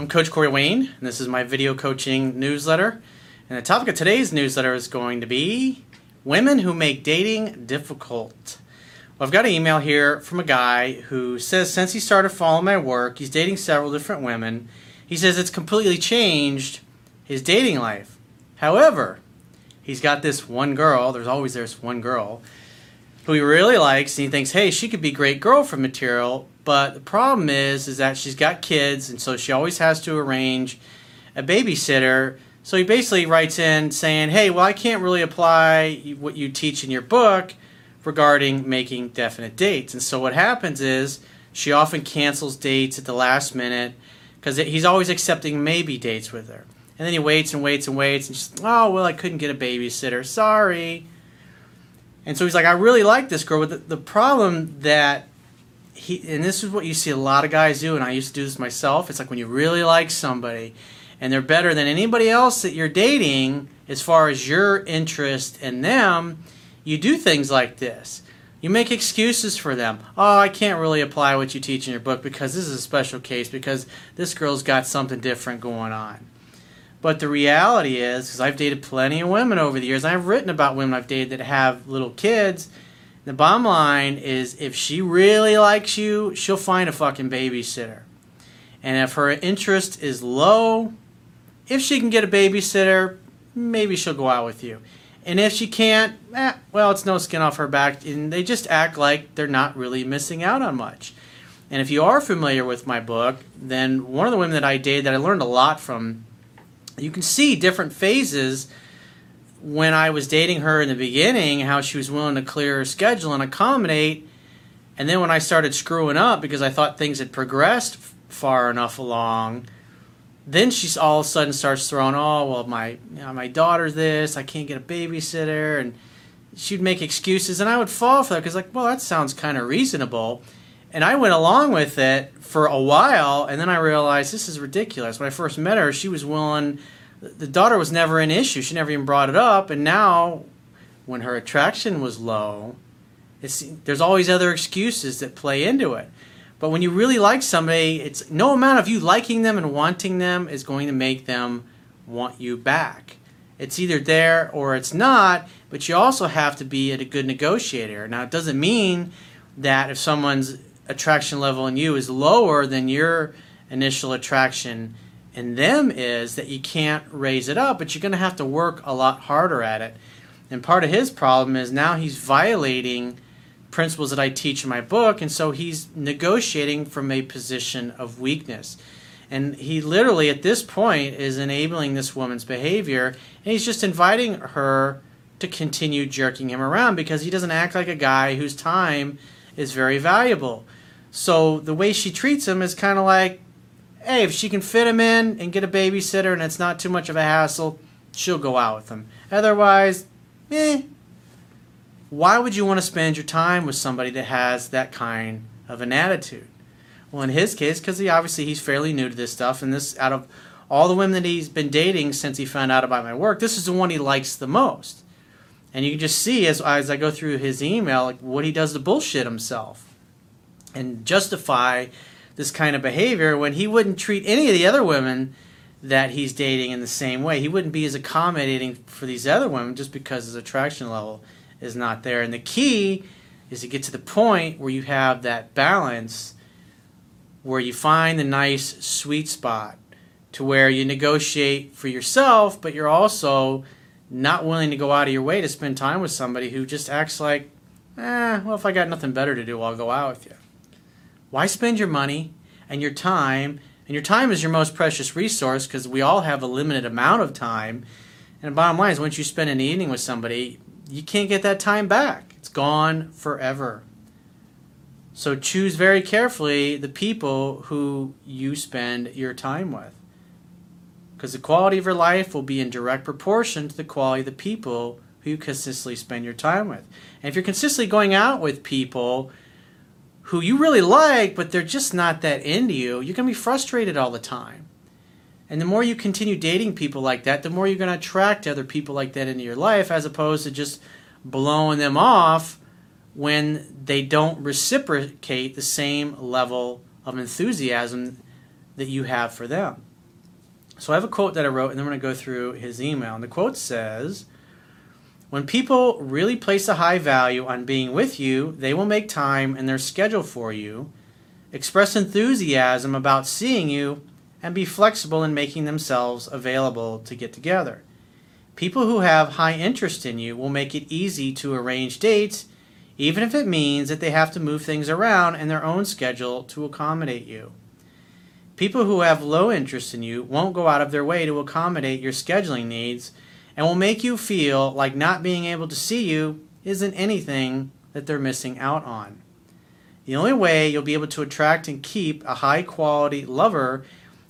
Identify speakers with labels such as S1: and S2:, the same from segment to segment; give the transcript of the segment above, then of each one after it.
S1: I'm Coach Corey Wayne, and this is my video coaching newsletter. And the topic of today's newsletter is going to be women who make dating difficult. Well, I've got an email here from a guy who says since he started following my work, he's dating several different women. He says it's completely changed his dating life. However, he's got this one girl, there's always this one girl, who he really likes, and he thinks, hey, she could be great girlfriend material, but the problem is, is that she's got kids, and so she always has to arrange a babysitter. So he basically writes in saying, "Hey, well, I can't really apply what you teach in your book regarding making definite dates." And so what happens is she often cancels dates at the last minute because he's always accepting maybe dates with her. And then he waits and waits and waits, and she's, "Oh, well, I couldn't get a babysitter. Sorry." And so he's like, "I really like this girl, but the, the problem that he and this is what you see a lot of guys do, and I used to do this myself. It's like when you really like somebody, and they're better than anybody else that you're dating as far as your interest in them, you do things like this. You make excuses for them. Oh, I can't really apply what you teach in your book because this is a special case because this girl's got something different going on. But the reality is, because I've dated plenty of women over the years, I've written about women I've dated that have little kids the bottom line is if she really likes you, she'll find a fucking babysitter. And if her interest is low, if she can get a babysitter, maybe she'll go out with you. And if she can't, eh, well, it's no skin off her back. And they just act like they're not really missing out on much. And if you are familiar with my book, then one of the women that I dated that I learned a lot from, you can see different phases when I was dating her in the beginning, how she was willing to clear her schedule and accommodate. And then when I started screwing up because I thought things had progressed far enough along, then she all of a sudden starts throwing, oh, well, my, you know, my daughter's this, I can't get a babysitter. And she'd make excuses. And I would fall for that because, like, well, that sounds kind of reasonable. And I went along with it for a while. And then I realized this is ridiculous. When I first met her, she was willing the daughter was never an issue. She never even brought it up. And now, when her attraction was low, there's always other excuses that play into it. But when you really like somebody, it's no amount of you liking them and wanting them is going to make them want you back. It's either there or it's not, but you also have to be a good negotiator. Now, it doesn't mean that if someone's attraction level in you is lower than your initial attraction in them is that you can't raise it up, but you're going to have to work a lot harder at it. And part of his problem is now he's violating principles that I teach in my book, and so he's negotiating from a position of weakness. And he literally, at this point, is enabling this woman's behavior, and he's just inviting her to continue jerking him around because he doesn't act like a guy whose time is very valuable. So the way she treats him is kind of like, hey, if she can fit him in and get a babysitter and it's not too much of a hassle, she'll go out with him. Otherwise, eh. Why would you want to spend your time with somebody that has that kind of an attitude? Well, in his case, because he obviously he's fairly new to this stuff, and this out of all the women that he's been dating since he found out about my work, this is the one he likes the most. And you can just see as, as I go through his email, like what he does to bullshit himself and justify this kind of behavior when he wouldn't treat any of the other women that he's dating in the same way. He wouldn't be as accommodating for these other women just because his attraction level is not there. And the key is to get to the point where you have that balance where you find the nice sweet spot to where you negotiate for yourself, but you're also not willing to go out of your way to spend time with somebody who just acts like, eh, well, if I got nothing better to do, I'll go out with you. Why spend your money and your time? And your time is your most precious resource because we all have a limited amount of time. And the bottom line is, once you spend an evening with somebody, you can't get that time back. It's gone forever. So choose very carefully the people who you spend your time with. Because the quality of your life will be in direct proportion to the quality of the people who you consistently spend your time with. And if you're consistently going out with people who you really like, but they're just not that into you, you're going to be frustrated all the time. And the more you continue dating people like that, the more you're going to attract other people like that into your life, as opposed to just blowing them off when they don't reciprocate the same level of enthusiasm that you have for them. So I have a quote that I wrote, and then we're going to go through his email. And the quote says, When people really place a high value on being with you, they will make time in their schedule for you, express enthusiasm about seeing you, and be flexible in making themselves available to get together. People who have high interest in you will make it easy to arrange dates, even if it means that they have to move things around in their own schedule to accommodate you. People who have low interest in you won't go out of their way to accommodate your scheduling needs and will make you feel like not being able to see you isn't anything that they're missing out on. The only way you'll be able to attract and keep a high quality lover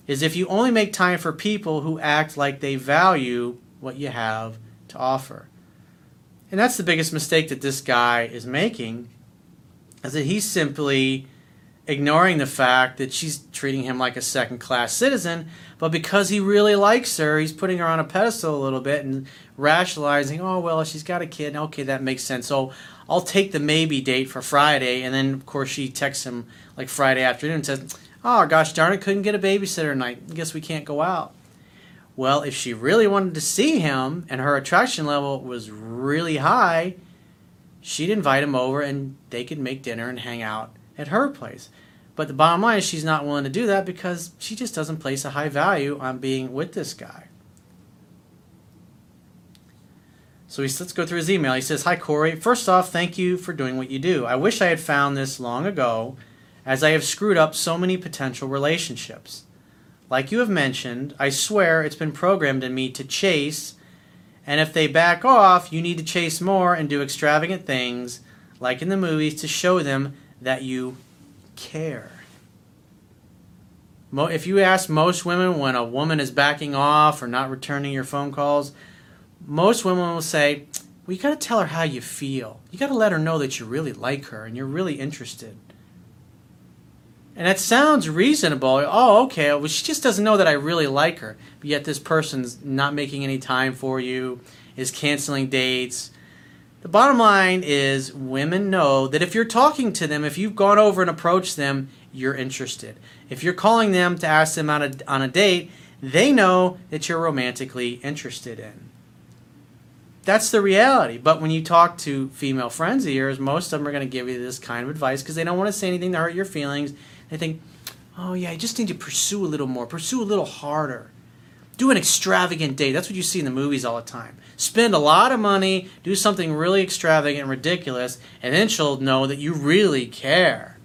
S1: is if you only make time for people who act like they value what you have to offer. And that's the biggest mistake that this guy is making is that he's simply ignoring the fact that she's treating him like a second class citizen, but because he really likes her, he's putting her on a pedestal a little bit and rationalizing, oh, well, she's got a kid. Okay, that makes sense. So I'll take the maybe date for Friday. And then, of course, she texts him like Friday afternoon and says, oh, gosh darn it, couldn't get a babysitter tonight. I guess we can't go out. Well, if she really wanted to see him and her attraction level was really high, she'd invite him over and they could make dinner and hang out at her place. But the bottom line is she's not willing to do that because she just doesn't place a high value on being with this guy. So he's, let's go through his email. He says, Hi, Corey. First off, thank you for doing what you do. I wish I had found this long ago, as I have screwed up so many potential relationships. Like you have mentioned, I swear it's been programmed in me to chase, and if they back off, you need to chase more and do extravagant things, like in the movies, to show them that you care. If you ask most women when a woman is backing off or not returning your phone calls, most women will say, Well, you got to tell her how you feel. You got to let her know that you really like her and you're really interested. And that sounds reasonable. Oh, okay. Well, she just doesn't know that I really like her. But yet, this person's not making any time for you, is canceling dates, the bottom line is women know that if you're talking to them, if you've gone over and approached them, you're interested. If you're calling them to ask them on a, on a date, they know that you're romantically interested in. That's the reality. But when you talk to female friends of yours, most of them are going to give you this kind of advice because they don't want to say anything to hurt your feelings. They think, oh, yeah, I just need to pursue a little more, pursue a little harder. Do an extravagant date. That's what you see in the movies all the time spend a lot of money, do something really extravagant and ridiculous, and then she'll know that you really care.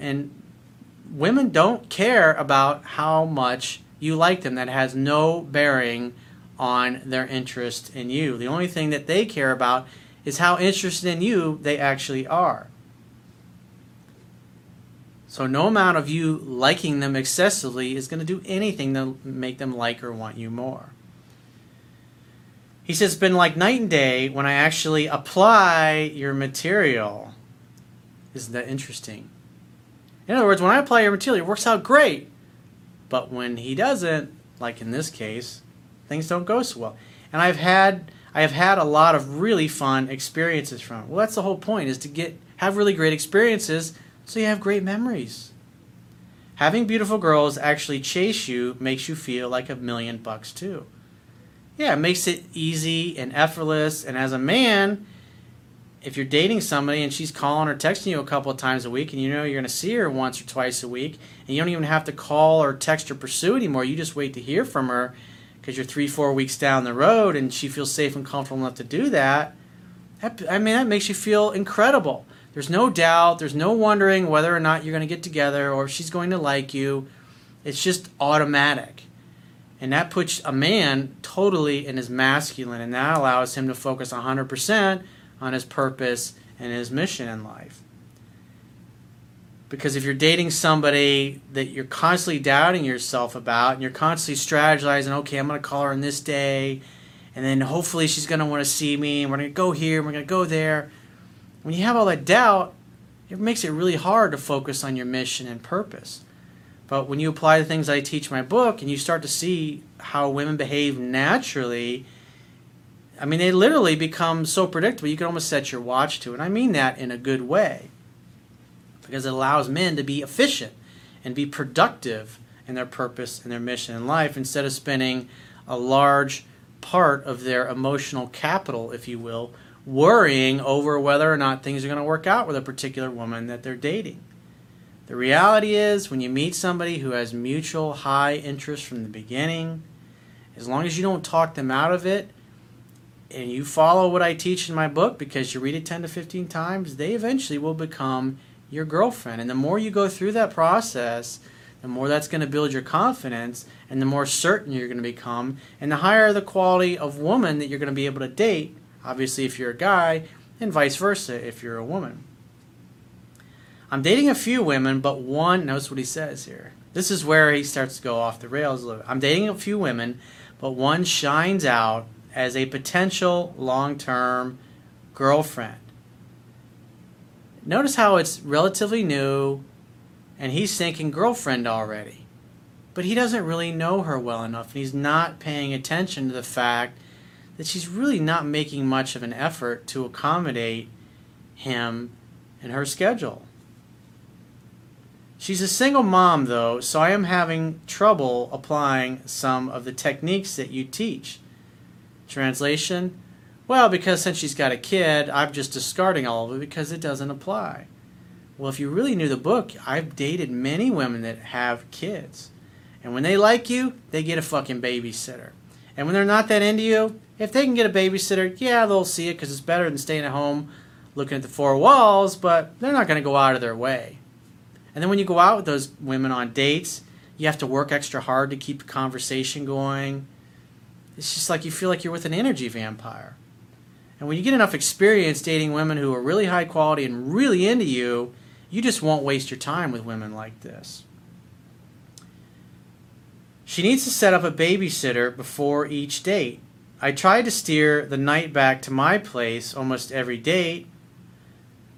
S1: And women don't care about how much you like them. That has no bearing on their interest in you. The only thing that they care about is how interested in you they actually are. So, no amount of you liking them excessively is going to do anything to make them like or want you more. He says it's been like night and day when I actually apply your material. Isn't that interesting? In other words, when I apply your material, it works out great. But when he doesn't, like in this case, things don't go so well. And I've had I have had a lot of really fun experiences from it. Well, that's the whole point is to get have really great experiences so you have great memories. Having beautiful girls actually chase you makes you feel like a million bucks too yeah, it makes it easy and effortless. And as a man, if you're dating somebody and she's calling or texting you a couple of times a week and you know you're going to see her once or twice a week and you don't even have to call or text or pursue anymore, you just wait to hear from her because you're three, four weeks down the road and she feels safe and comfortable enough to do that. that I mean, that makes you feel incredible. There's no doubt, there's no wondering whether or not you're going to get together or if she's going to like you. It's just automatic. And that puts a man totally in his masculine, and that allows him to focus 100% on his purpose and his mission in life. Because if you're dating somebody that you're constantly doubting yourself about, and you're constantly strategizing, okay, I'm going to call her on this day, and then hopefully she's going to want to see me, and we're going to go here, and we're going to go there. When you have all that doubt, it makes it really hard to focus on your mission and purpose. But when you apply the things I teach in my book and you start to see how women behave naturally, I mean, they literally become so predictable you can almost set your watch to it. And I mean that in a good way because it allows men to be efficient and be productive in their purpose and their mission in life instead of spending a large part of their emotional capital, if you will, worrying over whether or not things are going to work out with a particular woman that they're dating. The reality is, when you meet somebody who has mutual high interest from the beginning, as long as you don't talk them out of it, and you follow what I teach in my book because you read it 10 to 15 times, they eventually will become your girlfriend. And the more you go through that process, the more that's going to build your confidence and the more certain you're going to become, and the higher the quality of woman that you're going to be able to date, obviously, if you're a guy, and vice versa if you're a woman. I'm dating a few women, but one, notice what he says here. This is where he starts to go off the rails a little. I'm dating a few women, but one shines out as a potential long term girlfriend. Notice how it's relatively new and he's thinking girlfriend already. But he doesn't really know her well enough and he's not paying attention to the fact that she's really not making much of an effort to accommodate him and her schedule. She's a single mom, though, so I am having trouble applying some of the techniques that you teach. Translation Well, because since she's got a kid, I'm just discarding all of it because it doesn't apply. Well, if you really knew the book, I've dated many women that have kids. And when they like you, they get a fucking babysitter. And when they're not that into you, if they can get a babysitter, yeah, they'll see it because it's better than staying at home looking at the four walls, but they're not going to go out of their way. And then when you go out with those women on dates, you have to work extra hard to keep the conversation going. It's just like you feel like you're with an energy vampire. And when you get enough experience dating women who are really high quality and really into you, you just won't waste your time with women like this. She needs to set up a babysitter before each date. I try to steer the night back to my place almost every date.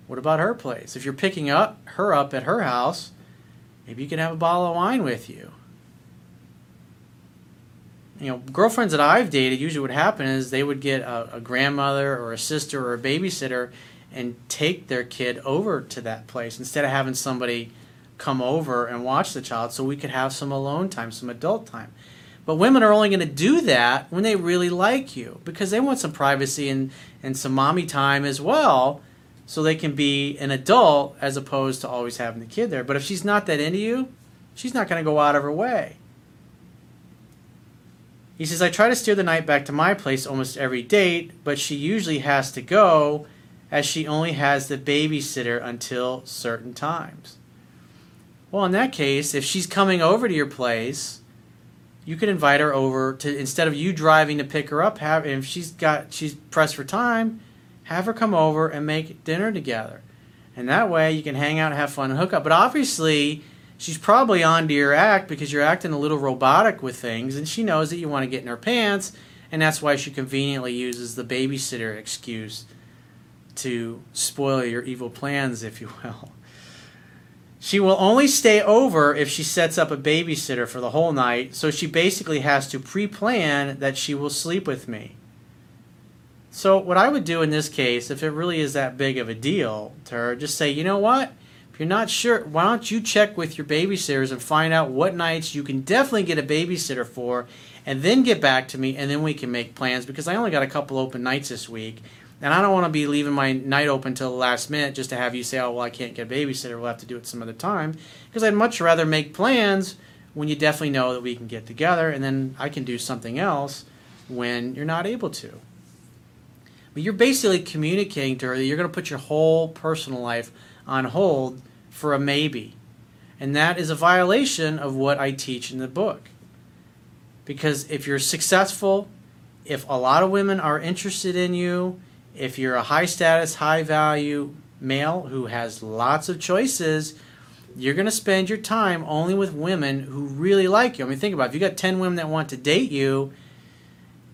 S1: What about her place? If you're picking up her up at her house, maybe you can have a bottle of wine with you. You know, girlfriends that I've dated, usually what happened is they would get a, a grandmother or a sister or a babysitter and take their kid over to that place instead of having somebody come over and watch the child so we could have some alone time, some adult time. But women are only going to do that when they really like you because they want some privacy and, and some mommy time as well so they can be an adult as opposed to always having the kid there. But if she's not that into you, she's not going to go out of her way. He says, I try to steer the night back to my place almost every date, but she usually has to go as she only has the babysitter until certain times. Well, in that case, if she's coming over to your place, you could invite her over to instead of you driving to pick her up. Have if she's got she's pressed for time, have her come over and make dinner together, and that way you can hang out, have fun, and hook up. But obviously, she's probably on to your act because you're acting a little robotic with things, and she knows that you want to get in her pants, and that's why she conveniently uses the babysitter excuse to spoil your evil plans, if you will. She will only stay over if she sets up a babysitter for the whole night, so she basically has to pre plan that she will sleep with me. So, what I would do in this case, if it really is that big of a deal to her, just say, you know what? If you're not sure, why don't you check with your babysitters and find out what nights you can definitely get a babysitter for, and then get back to me, and then we can make plans because I only got a couple open nights this week and I don't want to be leaving my night open till the last minute just to have you say, oh, well, I can't get a babysitter. We'll have to do it some other time. Because I'd much rather make plans when you definitely know that we can get together and then I can do something else when you're not able to. But you're basically communicating to her that you're going to put your whole personal life on hold for a maybe. And that is a violation of what I teach in the book. Because if you're successful, if a lot of women are interested in you, if you're a high status, high value male who has lots of choices, you're going to spend your time only with women who really like you. I mean, think about it. If you got 10 women that want to date you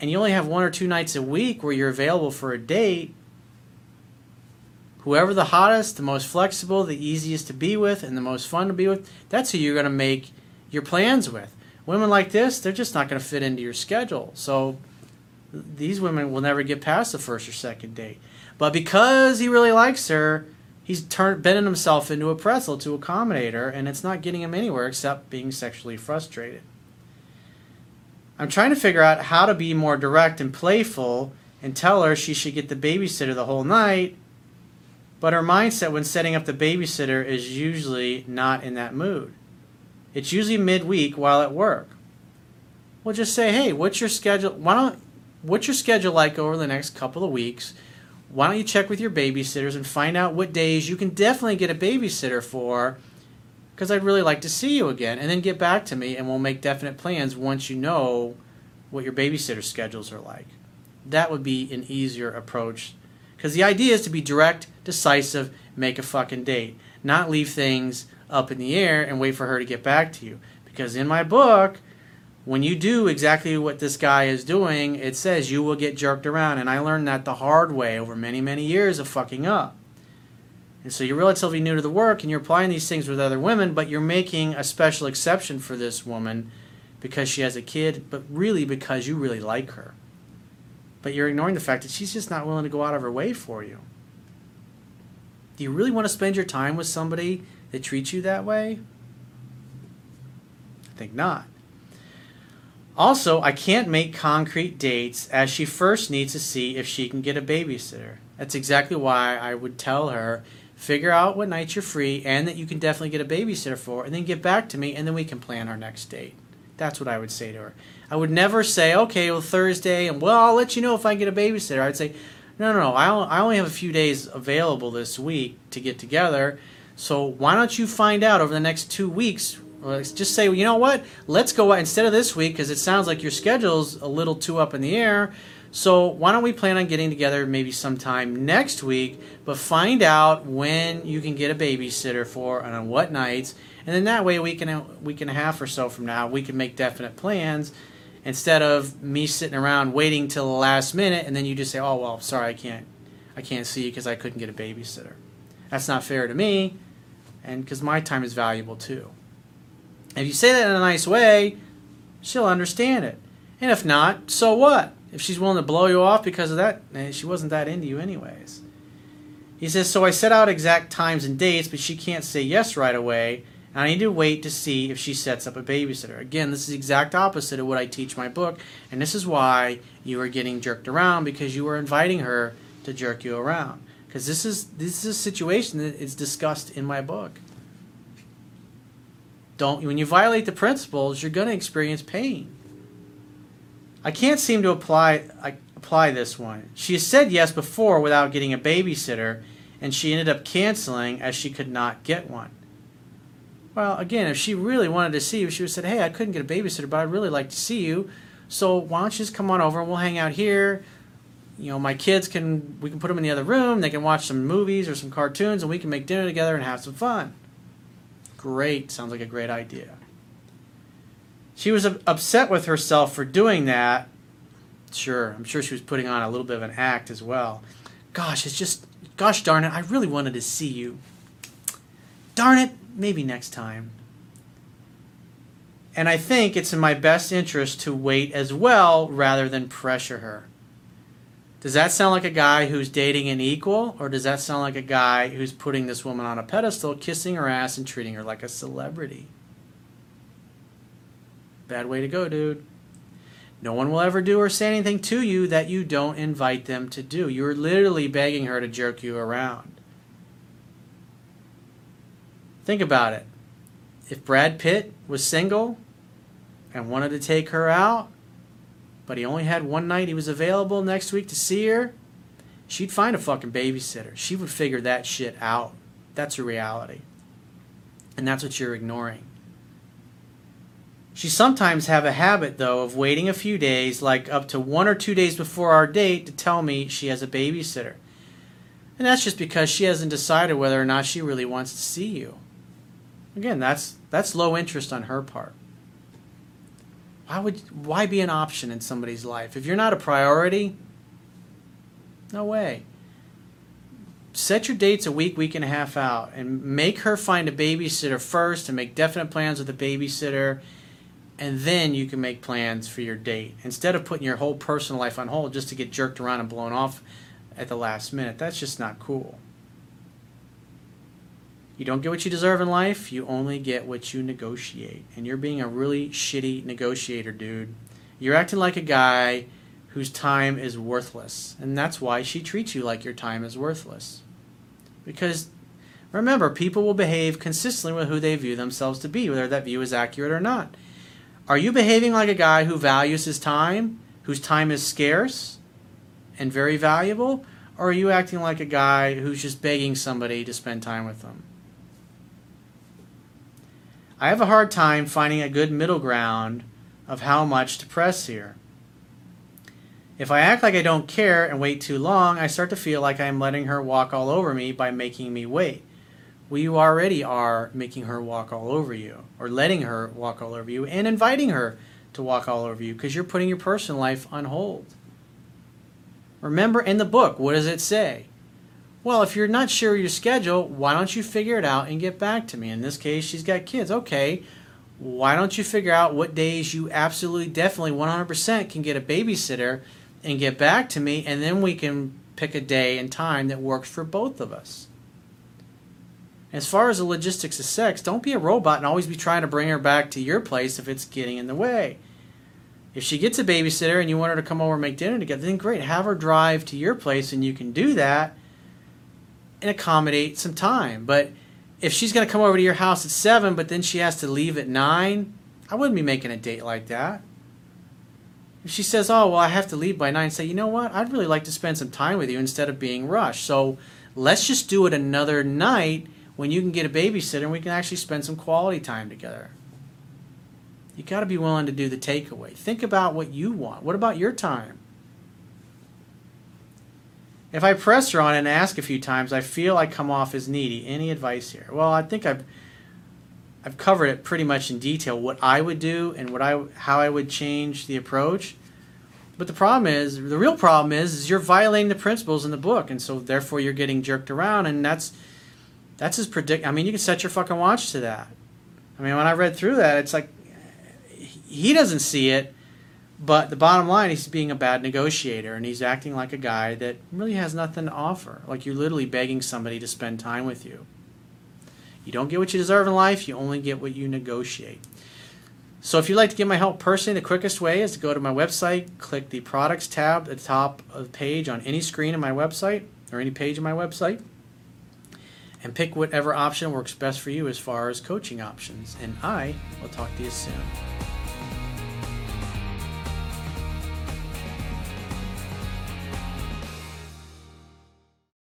S1: and you only have one or two nights a week where you're available for a date, whoever the hottest, the most flexible, the easiest to be with, and the most fun to be with, that's who you're going to make your plans with. Women like this, they're just not going to fit into your schedule. So these women will never get past the first or second date. But because he really likes her, he's turned bending himself into a pretzel to accommodate her, and it's not getting him anywhere except being sexually frustrated. I'm trying to figure out how to be more direct and playful and tell her she should get the babysitter the whole night, but her mindset when setting up the babysitter is usually not in that mood. It's usually midweek while at work. We'll just say, "Hey, what's your schedule? Why don't what's your schedule like over the next couple of weeks? Why don't you check with your babysitters and find out what days you can definitely get a babysitter for?" Because I'd really like to see you again, and then get back to me, and we'll make definite plans once you know what your babysitter schedules are like. That would be an easier approach. Because the idea is to be direct, decisive, make a fucking date, not leave things up in the air and wait for her to get back to you. Because in my book, when you do exactly what this guy is doing, it says you will get jerked around. And I learned that the hard way over many, many years of fucking up. And so you're relatively new to the work and you're applying these things with other women, but you're making a special exception for this woman because she has a kid, but really because you really like her. But you're ignoring the fact that she's just not willing to go out of her way for you. Do you really want to spend your time with somebody that treats you that way? I think not. Also, I can't make concrete dates as she first needs to see if she can get a babysitter. That's exactly why I would tell her figure out what nights you're free and that you can definitely get a babysitter for, and then get back to me, and then we can plan our next date. That's what I would say to her. I would never say, okay, well, Thursday, and well, I'll let you know if I get a babysitter. I'd say, no, no, no, I only have a few days available this week to get together. So why don't you find out over the next two weeks? Just say, you know what? Let's go out instead of this week because it sounds like your schedule's a little too up in the air. So why don't we plan on getting together maybe sometime next week, but find out when you can get a babysitter for and on what nights, and then that way and a week and a half or so from now we can make definite plans instead of me sitting around waiting till the last minute and then you just say, "Oh well, sorry, I can't, I can't see you because I couldn't get a babysitter." That's not fair to me, and because my time is valuable too. If you say that in a nice way, she'll understand it, and if not, so what? If she's willing to blow you off because of that, eh, she wasn't that into you anyways. He says, So I set out exact times and dates, but she can't say yes right away. And I need to wait to see if she sets up a babysitter. Again, this is the exact opposite of what I teach my book, and this is why you are getting jerked around because you are inviting her to jerk you around. Because this is this is a situation that is discussed in my book. Don't when you violate the principles, you're going to experience pain. I can't seem to apply I, apply this one. She has said yes before without getting a babysitter, and she ended up canceling as she could not get one. Well, again, if she really wanted to see you, she would have said, "Hey, I couldn't get a babysitter, but I'd really like to see you. So why don't you just come on over and we'll hang out here? You know, my kids can we can put them in the other room. They can watch some movies or some cartoons, and we can make dinner together and have some fun." Great, sounds like a great idea. She was upset with herself for doing that. Sure, I'm sure she was putting on a little bit of an act as well. Gosh, it's just, gosh darn it, I really wanted to see you. Darn it, maybe next time. And I think it's in my best interest to wait as well rather than pressure her. Does that sound like a guy who's dating an equal, or does that sound like a guy who's putting this woman on a pedestal, kissing her ass, and treating her like a celebrity? Bad way to go, dude. No one will ever do or say anything to you that you don't invite them to do. You're literally begging her to jerk you around. Think about it. If Brad Pitt was single and wanted to take her out, but he only had one night he was available next week to see her, she'd find a fucking babysitter. She would figure that shit out. That's a reality. And that's what you're ignoring. She sometimes have a habit though of waiting a few days, like up to one or two days before our date, to tell me she has a babysitter. And that's just because she hasn't decided whether or not she really wants to see you. Again, that's that's low interest on her part. Why would why be an option in somebody's life? If you're not a priority, no way. Set your dates a week, week and a half out and make her find a babysitter first and make definite plans with a babysitter and then you can make plans for your date instead of putting your whole personal life on hold just to get jerked around and blown off at the last minute. That's just not cool. You don't get what you deserve in life, you only get what you negotiate. And you're being a really shitty negotiator, dude. You're acting like a guy whose time is worthless. And that's why she treats you like your time is worthless. Because remember, people will behave consistently with who they view themselves to be, whether that view is accurate or not. Are you behaving like a guy who values his time, whose time is scarce and very valuable? Or are you acting like a guy who's just begging somebody to spend time with them? I have a hard time finding a good middle ground of how much to press here. If I act like I don't care and wait too long, I start to feel like I am letting her walk all over me by making me wait. Well, you already are making her walk all over you, or letting her walk all over you, and inviting her to walk all over you because you're putting your personal life on hold. Remember in the book, what does it say? Well, if you're not sure of your schedule, why don't you figure it out and get back to me? In this case, she's got kids. Okay, why don't you figure out what days you absolutely, definitely, 100% can get a babysitter and get back to me, and then we can pick a day and time that works for both of us. As far as the logistics of sex, don't be a robot and always be trying to bring her back to your place if it's getting in the way. If she gets a babysitter and you want her to come over and make dinner together, then great. Have her drive to your place and you can do that and accommodate some time. But if she's going to come over to your house at 7, but then she has to leave at 9, I wouldn't be making a date like that. If she says, oh, well, I have to leave by 9, say, you know what? I'd really like to spend some time with you instead of being rushed. So let's just do it another night when you can get a babysitter and we can actually spend some quality time together. You got to be willing to do the takeaway. Think about what you want. What about your time? If I press her on it and ask a few times, I feel I come off as needy. Any advice here? Well, I think I've I've covered it pretty much in detail what I would do and what I how I would change the approach. But the problem is, the real problem is, is you're violating the principles in the book, and so therefore you're getting jerked around, and that's that's his predict. I mean, you can set your fucking watch to that. I mean, when I read through that, it's like he doesn't see it, but the bottom line, he's being a bad negotiator, and he's acting like a guy that really has nothing to offer. Like you're literally begging somebody to spend time with you. You don't get what you deserve in life. You only get what you negotiate. So if you'd like to get my help personally, the quickest way is to go to my website, click the products tab at the top of the page on any screen of my website or any page of my website and pick whatever option works best for you as far as coaching options. And I will talk to you soon.